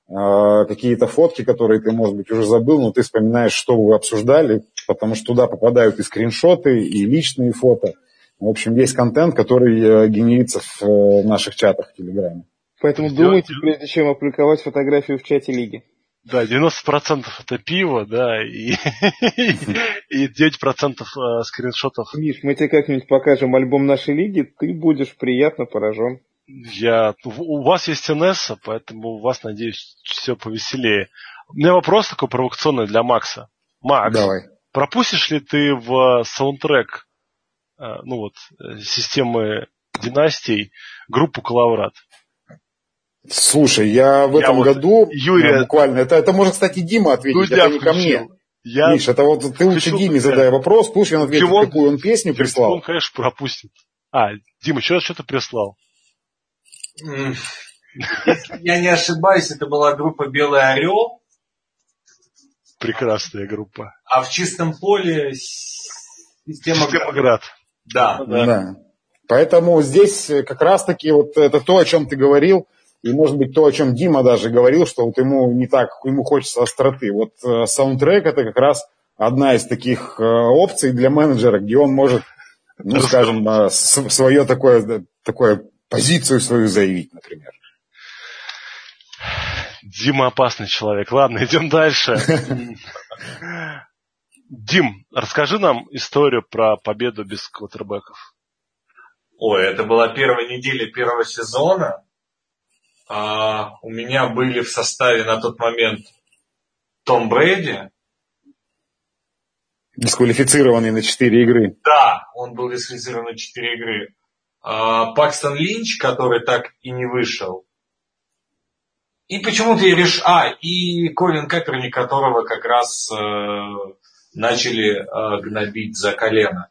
Speaker 5: какие-то фотки, которые ты, может быть, уже забыл, но ты вспоминаешь, что вы обсуждали, потому что туда попадают и скриншоты, и личные фото. В общем, весь контент, который э, генерится в э, наших чатах в Телеграме.
Speaker 6: Поэтому думайте, прежде чем опубликовать фотографию в чате лиги.
Speaker 3: Да, 90% это пиво, да, и, и 9% э, скриншотов.
Speaker 6: Миш, мы тебе как-нибудь покажем альбом нашей лиги, ты будешь приятно поражен.
Speaker 3: Я, у вас есть НС, поэтому у вас, надеюсь, все повеселее. У меня вопрос такой провокационный для Макса. Макс,
Speaker 5: Давай.
Speaker 3: пропустишь ли ты в саундтрек э, ну вот, э, системы династий группу Калаврат?
Speaker 5: Слушай, я в
Speaker 3: Я
Speaker 5: этом
Speaker 3: вот
Speaker 5: году
Speaker 3: Юрия-
Speaker 5: буквально, это, это может, кстати, Дима ответить,
Speaker 3: Дудя
Speaker 5: это не ко мне.
Speaker 3: Я
Speaker 5: Миш, это вот ты лучше Диме задай вопрос, пусть он ответит,
Speaker 3: Димон-
Speaker 5: какую он песню прислал.
Speaker 3: Он, конечно, пропустит. А, Дима, что, что ты прислал?
Speaker 4: Если я не ошибаюсь, это была группа Белый Орел,
Speaker 3: Прекрасная группа.
Speaker 4: а в чистом поле с- система
Speaker 3: Демоград.
Speaker 4: Да.
Speaker 3: Да.
Speaker 5: Да. Поэтому здесь как раз-таки вот это то, о чем ты говорил, и может быть то, о чем Дима даже говорил, что вот ему не так, ему хочется остроты. Вот э, саундтрек это как раз одна из таких э, опций для менеджера, где он может, ну, скажем, э, свое такое, такое позицию свою заявить, например.
Speaker 3: Дима опасный человек. Ладно, идем дальше. Дим, расскажи нам историю про победу без квотербеков.
Speaker 4: Ой, это была первая неделя первого сезона. А, у меня были в составе на тот момент Том Брэди.
Speaker 5: Дисквалифицированный на 4 игры.
Speaker 4: Да, он был дисквалифицирован на 4 игры. А, Линч, который так и не вышел. И почему-то я решил... А, и Колин Каперник, которого как раз э, начали э, гнобить за колено.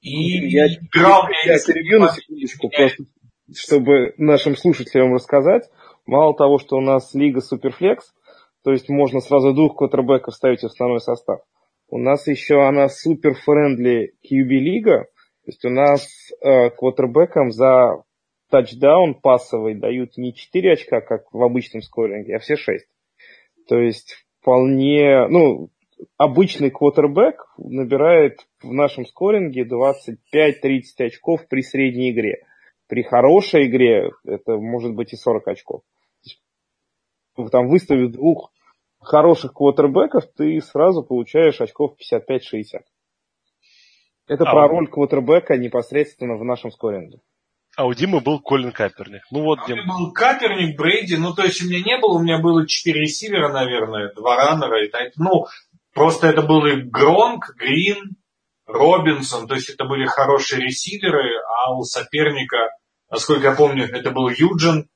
Speaker 4: И
Speaker 6: Я,
Speaker 4: играл
Speaker 6: я перебью на секундочку, просто чтобы нашим слушателям рассказать. Мало того, что у нас лига Суперфлекс, то есть можно сразу двух квотербеков ставить в основной состав. У нас еще она супер-френдли QB лига, то есть у нас э, квотербекам за тачдаун пассовый дают не 4 очка, как в обычном скоринге, а все 6. То есть вполне, ну, обычный квотербек набирает в нашем скоринге 25-30 очков при средней игре. При хорошей игре это может быть и 40 очков. Есть, Там выставив двух хороших квотербеков, ты сразу получаешь очков 55-60. Это
Speaker 3: А,
Speaker 6: про
Speaker 3: вот.
Speaker 6: роль квотербека непосредственно в нашем скоринге.
Speaker 3: А у Димы был Колин Каперник. Ну вот,
Speaker 4: А у
Speaker 3: Дим,
Speaker 4: меня был Каперник, Брейди, ну то есть у меня не было, у меня было 4 ресивера, наверное, два раннера и так. Ну, просто это был и Гронк, Грин, Робинсон, то есть это были хорошие ресиверы, а у соперника, насколько я помню, это был Юджин.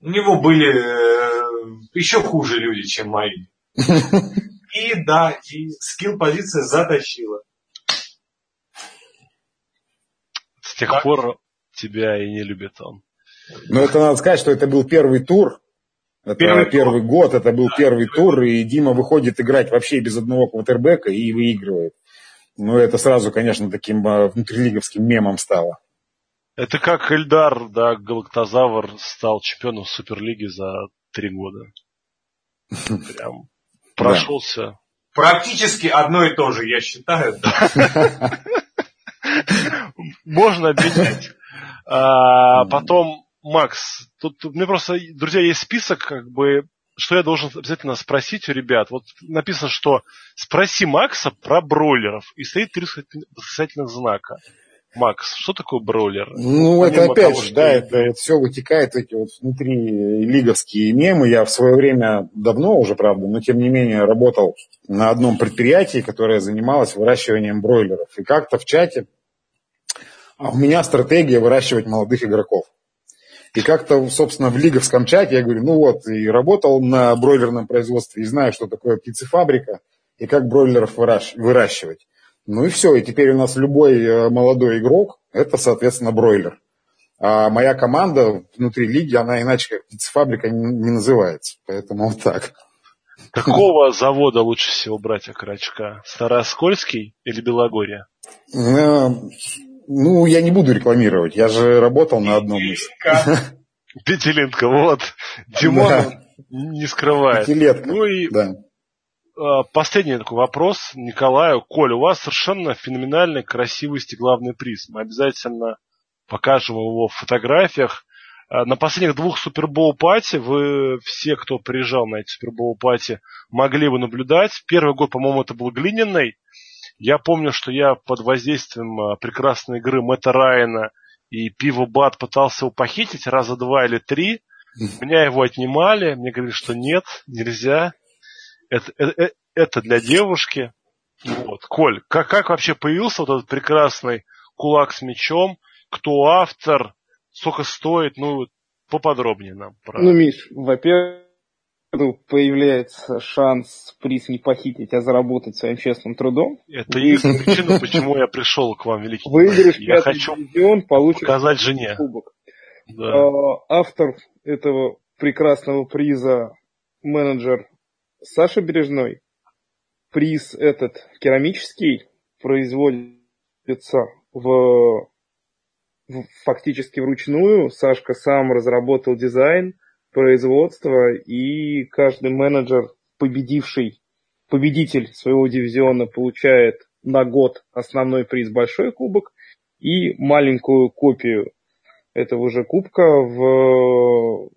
Speaker 4: У него были э, еще хуже люди, чем мои. И да, и скилл позиция затащила.
Speaker 3: с тех
Speaker 4: Да.
Speaker 3: пор тебя и не любит он.
Speaker 5: Но это надо сказать, что это был первый тур. Это
Speaker 4: Первый
Speaker 5: первый,
Speaker 4: тур.
Speaker 5: год, это был первый тур, и Дима выходит играть вообще без одного квотербека и выигрывает. Ну, это сразу, конечно, таким а, внутрилиговским мемом стало.
Speaker 3: Это как Эльдар, да, Галактозавр стал чемпионом Суперлиги за три года. Прям прошелся.
Speaker 4: Практически одно и то же, я считаю.
Speaker 3: Можно обменять. А, потом, Макс, тут у меня просто, друзья, есть список, как бы, что я должен обязательно спросить у ребят. Вот написано, что спроси Макса про бройлеров. И стоит три восклицательных знака. Макс, что такое бройлер?
Speaker 5: Ну, это
Speaker 3: Помимо
Speaker 5: опять
Speaker 3: того,
Speaker 5: же, да, это вот все вытекает, эти вот внутри лиговские мемы. Я в свое время, давно уже, правда, но тем не менее работал на одном предприятии, которое занималось выращиванием бройлеров. И как-то в чате а у меня стратегия выращивать молодых игроков. И как-то, собственно, в лиговском чате я говорю, ну вот, и работал на бройлерном производстве, и знаю, что такое птицефабрика, и как бройлеров выращ- выращивать. Ну и все, и теперь у нас любой э, молодой игрок, это, соответственно, бройлер. А моя команда внутри лиги, она иначе как птицефабрика не, не называется. Поэтому вот так.
Speaker 3: Какого завода лучше всего брать окорочка? Староскольский или Белогорье?
Speaker 5: Ну, я не буду рекламировать, я же работал на одном из.
Speaker 3: Пятилинка, вот. Димон
Speaker 5: Да.
Speaker 3: не скрывает.
Speaker 5: Пятилетка.
Speaker 3: Ну и
Speaker 5: Да.
Speaker 3: э, последний такой вопрос Николаю. Коль, у вас совершенно феноменальный, красивый стеклавный приз. Мы обязательно покажем его в фотографиях. А, на последних двух Супербоул пати вы все, кто приезжал на эти Супербоул пати, могли бы наблюдать. Первый год, по-моему, это был глиняный. Я помню, что я под воздействием а, прекрасной игры Мэтта Райана и Пиво Бат пытался его похитить раза два или три. Меня его отнимали, мне говорили, что нет, нельзя. Это, это, э, это для девушки. Вот. Коль, как, как вообще появился вот этот прекрасный кулак с мечом? Кто автор? Сколько стоит? Ну, поподробнее нам.
Speaker 6: Про... Ну, Миш, во-первых, появляется шанс приз не похитить, а заработать своим честным трудом.
Speaker 3: Это единственная причина, почему я пришел к вам, великий.
Speaker 6: Выиграешь я хочу дивизион, получишь
Speaker 3: показать жене.
Speaker 6: Кубок. Да. А, автор этого прекрасного приза менеджер Саша Бережной. Приз этот керамический производится в, в фактически вручную. Сашка сам разработал дизайн, производство, и каждый менеджер, победивший, победитель своего дивизиона получает на год основной приз большой кубок и маленькую копию этого же кубка в,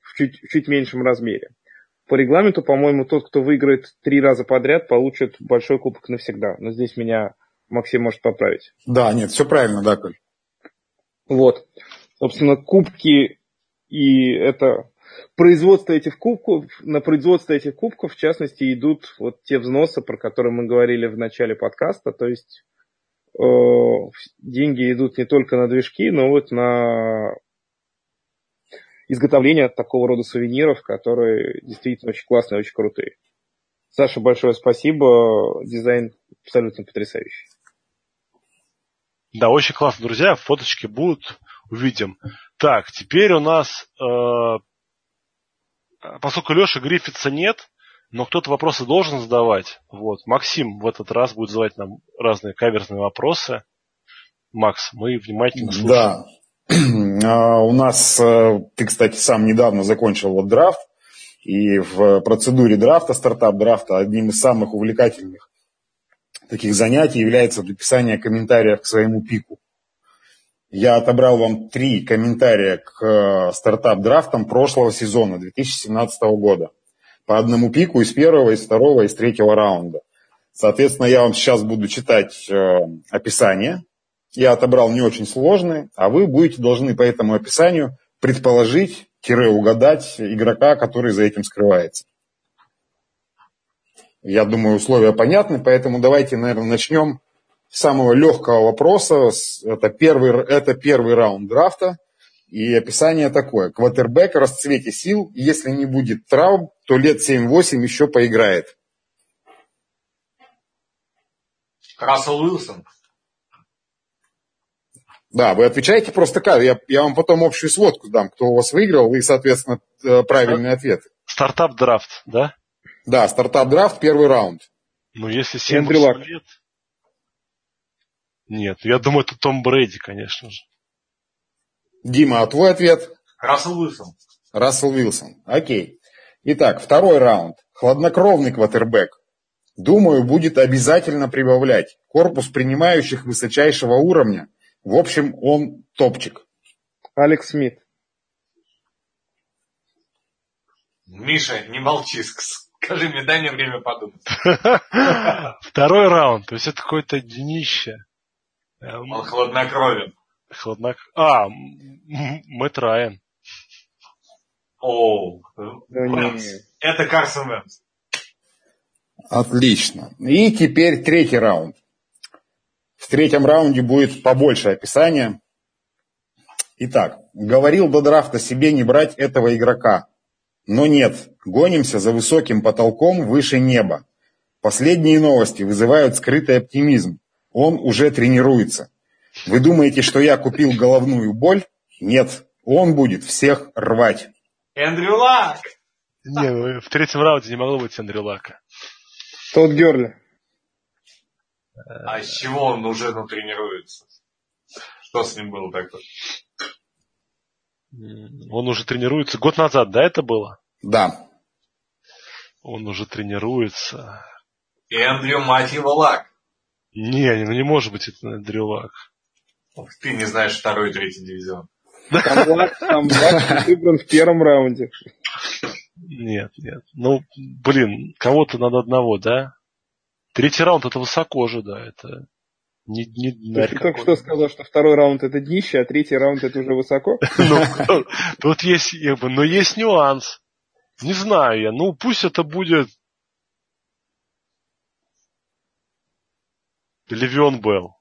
Speaker 6: в, чуть, в чуть меньшем размере. По регламенту, по-моему, тот, кто выиграет три раза подряд, получит большой кубок навсегда. Но здесь меня Максим может поправить.
Speaker 5: Да, нет, все правильно, да, Коль.
Speaker 6: Вот. Собственно, кубки и это производство этих кубков, на производство этих кубков, в частности, идут вот те взносы, про которые мы говорили в начале подкаста, то есть э, деньги идут не только на движки, но вот на изготовление такого рода сувениров, которые действительно очень классные, очень крутые. Саша, большое спасибо. Дизайн абсолютно потрясающий.
Speaker 3: Да, очень классно, друзья. Фоточки будут, увидим. Так, теперь у нас, э, поскольку Леши Гриффитса нет, но кто-то вопросы должен задавать. Вот. Максим в этот раз будет задавать нам разные каверзные вопросы. Макс, мы внимательно слушаем.
Speaker 5: Да, у нас, э, ты, кстати, сам недавно закончил вот драфт, и в процедуре драфта, стартап-драфта, одним из самых увлекательных таких занятий является написание комментариев к своему пику. Я отобрал вам три комментария к э, стартап-драфтам прошлого сезона, 2017 года. По одному пику из первого, из второго, из третьего раунда. Соответственно, я вам сейчас буду читать э, описание я отобрал не очень сложные, а вы будете должны по этому описанию предположить, угадать игрока, который за этим скрывается. Я думаю, условия понятны, поэтому давайте, наверное, начнем самого легкого вопроса. Это первый, это первый раунд драфта. И описание такое. Квотербек, расцвете сил. Если не будет травм, то лет 7-8 еще поиграет.
Speaker 4: Рассел Уилсон.
Speaker 5: Да, вы отвечаете просто как. Я, я вам потом общую сводку дам, кто у вас выиграл, и, соответственно, э, правильный ответ.
Speaker 3: Стартап-драфт, да?
Speaker 5: Да, стартап-драфт, первый раунд.
Speaker 3: Ну, если 7 лет... Нет, я думаю, это Том Брэди, конечно же.
Speaker 5: Дима, а твой ответ?
Speaker 4: Рассел Уилсон.
Speaker 5: Рассел Уилсон, окей. Итак, второй раунд. Хладнокровный квотербек. Думаю, будет обязательно прибавлять. Корпус принимающих высочайшего уровня – в общем, он топчик.
Speaker 6: Алекс Смит.
Speaker 4: Миша, не молчи, скажи мне, дай мне время подумать.
Speaker 3: Второй раунд, то есть это какое-то днище.
Speaker 4: Эм, он хладнокровен.
Speaker 3: Хладнок... А, Мэтт Райан.
Speaker 4: О, это Карсон Венс.
Speaker 5: Отлично. И теперь третий раунд. В третьем раунде будет побольше описания. Итак, говорил до драфта себе не брать этого игрока. Но нет, гонимся за высоким потолком выше неба. Последние новости вызывают скрытый оптимизм. Он уже тренируется. Вы думаете, что я купил головную боль? Нет, он будет всех рвать.
Speaker 4: Эндрю Лак!
Speaker 3: Не, ну, в третьем раунде не могло быть Эндрю Лака.
Speaker 6: Тот Герли.
Speaker 4: А с чего он уже тренируется? Что с ним было такое?
Speaker 3: Он уже тренируется. Год назад, да, это было?
Speaker 5: Да.
Speaker 3: Он уже тренируется.
Speaker 4: Эндрю, мать его, лак.
Speaker 3: Не, ну не может быть это Эндрю Лак.
Speaker 4: Ты не знаешь второй и третий дивизион.
Speaker 6: Камлак, Камлак выбран в первом раунде.
Speaker 3: Нет, нет. Ну, блин, кого-то надо одного, да? Третий раунд это высоко же, да, это не, не
Speaker 6: Ты только что сказал, что второй раунд это днище, а третий раунд это уже высоко?
Speaker 3: Ну, тут есть, но есть нюанс. Не знаю я, ну пусть это будет Левион Белл.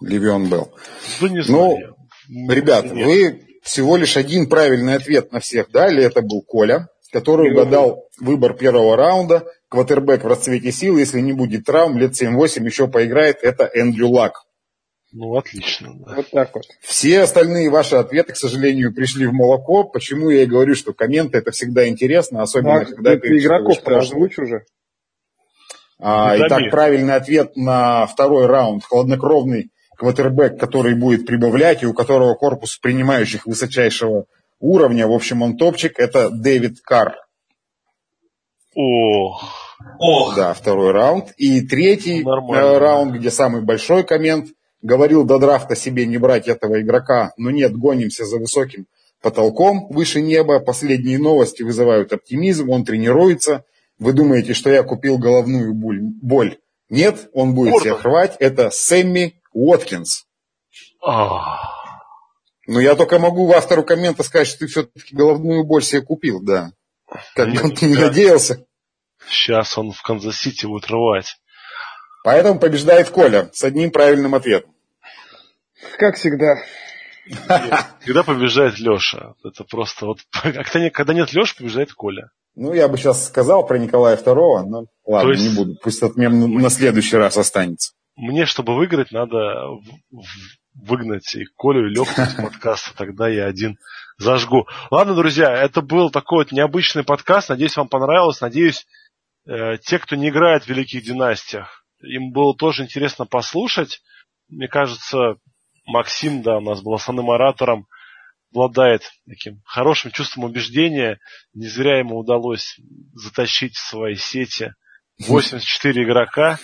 Speaker 5: Левион Белл.
Speaker 3: Да не знаю.
Speaker 5: Ну, ребят, вы всего лишь один правильный ответ на всех дали. Это был Коля, который угадал выбор первого раунда. Квотербек в расцвете сил, если не будет травм, лет 7-8 еще поиграет. Это Эндрю Лак.
Speaker 3: Ну, отлично.
Speaker 6: Да. Вот так вот.
Speaker 5: Все остальные ваши ответы, к сожалению, пришли в молоко. Почему я и говорю, что комменты это всегда интересно, особенно
Speaker 6: ну,
Speaker 5: когда
Speaker 6: ты игроков озвучь уже.
Speaker 5: А, итак, правильный ответ на второй раунд. Хладнокровный квотербек, который будет прибавлять и у которого корпус принимающих высочайшего уровня, в общем, он топчик, это Дэвид Карр.
Speaker 3: Ох.
Speaker 5: Ох. Да, второй раунд. И третий Нормально. раунд, где самый большой коммент. Говорил до драфта себе не брать этого игрока, но нет, гонимся за высоким потолком выше неба. Последние новости вызывают оптимизм, он тренируется. Вы думаете, что я купил головную боль? Нет, он будет Гордон. всех рвать. Это Сэмми Уоткинс. Но я только могу автору коммента сказать, что ты все-таки головную боль себе купил, да. Как бы он ты не надеялся.
Speaker 3: Сейчас он в Канзас-Сити будет рвать.
Speaker 5: Поэтому побеждает Коля с одним правильным ответом.
Speaker 6: Как всегда.
Speaker 3: Когда побеждает Леша. Это просто вот... Когда нет Леши, побеждает Коля.
Speaker 5: Ну, я бы сейчас сказал про Николая II, но ладно, есть... не буду. Пусть этот мем на следующий раз останется.
Speaker 3: Мне, чтобы выиграть, надо выгнать и Колю, и Леху из подкаста, тогда я один зажгу. Ладно, друзья, это был такой вот необычный подкаст. Надеюсь, вам понравилось. Надеюсь, э, те, кто не играет в Великих Династиях, им было тоже интересно послушать. Мне кажется, Максим, да, у нас был основным оратором, обладает таким хорошим чувством убеждения. Не зря ему удалось затащить в свои сети 84 игрока.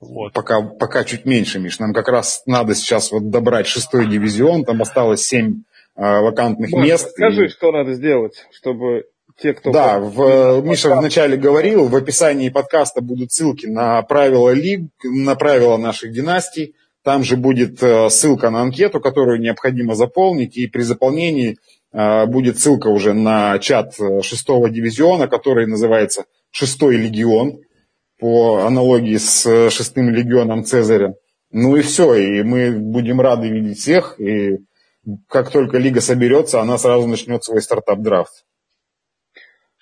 Speaker 5: Вот. Пока, пока чуть меньше, Миш. Нам как раз надо сейчас вот добрать шестой дивизион. Там осталось семь э, вакантных Может, мест.
Speaker 6: Скажи, и... что надо сделать, чтобы те, кто...
Speaker 5: Да, в, Миша вначале говорил, в описании подкаста будут ссылки на правила лиг, на правила наших династий. Там же будет э, ссылка на анкету, которую необходимо заполнить. И при заполнении э, будет ссылка уже на чат шестого дивизиона, который называется «Шестой легион» по аналогии с э, шестым легионом Цезаря. Ну и все, и мы будем рады видеть всех, и как только лига соберется, она сразу начнет свой стартап-драфт.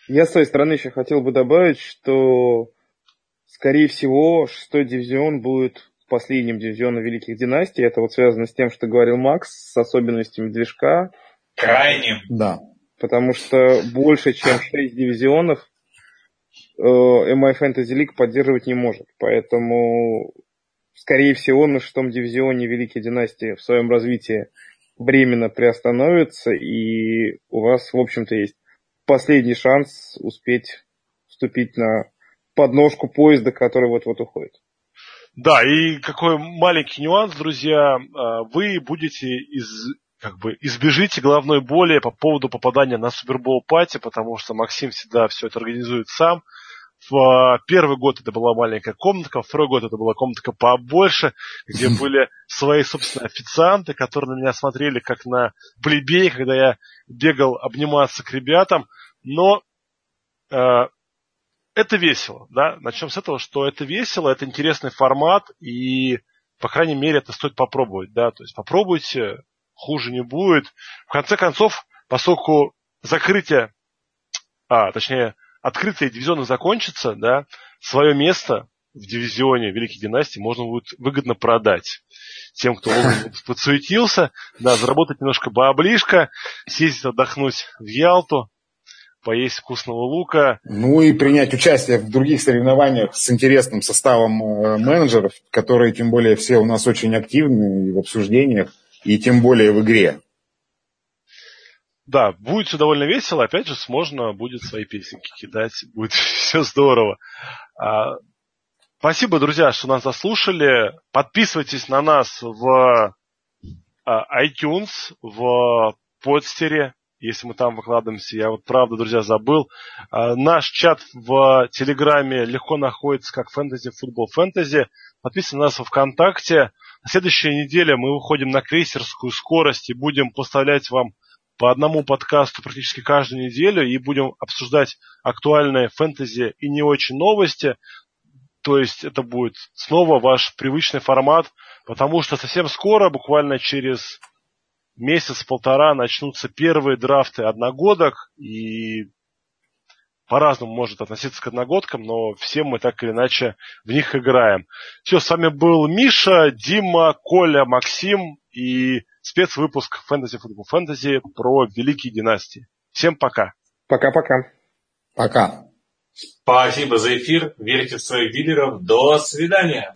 Speaker 6: Я с своей стороны еще хотел бы добавить, что, скорее всего, шестой дивизион будет последним дивизионом Великих Династий. Это вот связано с тем, что говорил Макс, с особенностями движка.
Speaker 4: Крайним.
Speaker 5: Да.
Speaker 6: Потому что больше, чем шесть дивизионов, Э, MI Fantasy League поддерживать не может. Поэтому, скорее всего, на шестом дивизионе Великие Династии в своем развитии временно приостановится, и у вас, в общем-то, есть последний шанс успеть вступить на подножку поезда, который вот-вот уходит.
Speaker 3: Да, и какой маленький нюанс, друзья, э, вы будете из как бы избежите головной боли по поводу попадания на Супербол пати, потому что Максим всегда все это организует сам. В а, первый год это была маленькая комнатка, второй год это была комнатка побольше, где были свои, собственно, официанты, которые на меня смотрели как на плебей, когда я бегал обниматься к ребятам. Но э, это весело, да. Начнем с этого, что это весело, это интересный формат, и, по крайней мере, это стоит попробовать, да. То есть попробуйте, хуже не будет. В конце концов, поскольку закрытие, а, точнее, открытие дивизиона закончится, да, свое место в дивизионе Великих Династий можно будет выгодно продать тем, кто подсуетился, да, заработать немножко баблишка, съездить отдохнуть в Ялту, поесть вкусного лука.
Speaker 5: Ну и принять участие в других соревнованиях с интересным составом э, менеджеров, которые, тем более, все у нас очень активны в обсуждениях, и тем более в игре.
Speaker 3: Да, будет все довольно весело. Опять же, можно будет свои песенки кидать. Будет все здорово. А, спасибо, друзья, что нас заслушали. Подписывайтесь на нас в iTunes, в подстере, если мы там выкладываемся. Я вот правда, друзья, забыл. Наш чат в Телеграме легко находится как Fantasy Football Fantasy. Подписывайтесь на нас в ВКонтакте. На следующей неделе мы выходим на крейсерскую скорость и будем поставлять вам по одному подкасту практически каждую неделю и будем обсуждать актуальные фэнтези и не очень новости. То есть это будет снова ваш привычный формат, потому что совсем скоро, буквально через месяц-полтора, начнутся первые драфты одногодок, и по-разному может относиться к одногодкам, но все мы так или иначе в них играем. Все, с вами был Миша, Дима, Коля, Максим и спецвыпуск Fantasy Football Fantasy про великие династии. Всем пока.
Speaker 6: Пока-пока.
Speaker 5: Пока.
Speaker 4: Спасибо за эфир. Верьте в своих дилеров. До свидания.